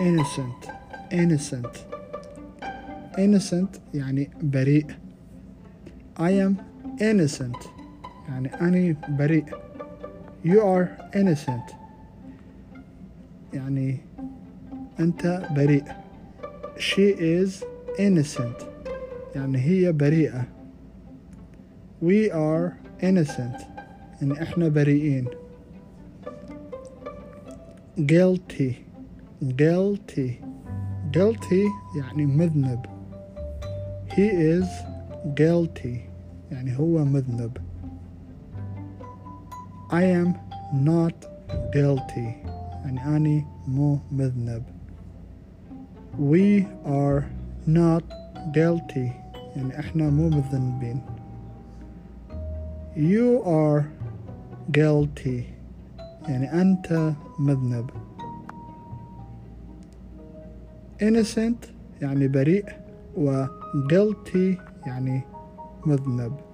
innocent innocent innocent يعني بريء I am innocent يعني أنا بريء you are innocent يعني أنت بريء she is innocent يعني هي بريئة we are innocent يعني إحنا بريئين guilty guilty guilty يعني مذنب he is guilty يعني هو مذنب I am not guilty يعني أني مو مذنب we are not guilty يعني إحنا مو مذنبين you are guilty يعني أنت مذنب Innocent يعني بريء و guilty يعني مذنب.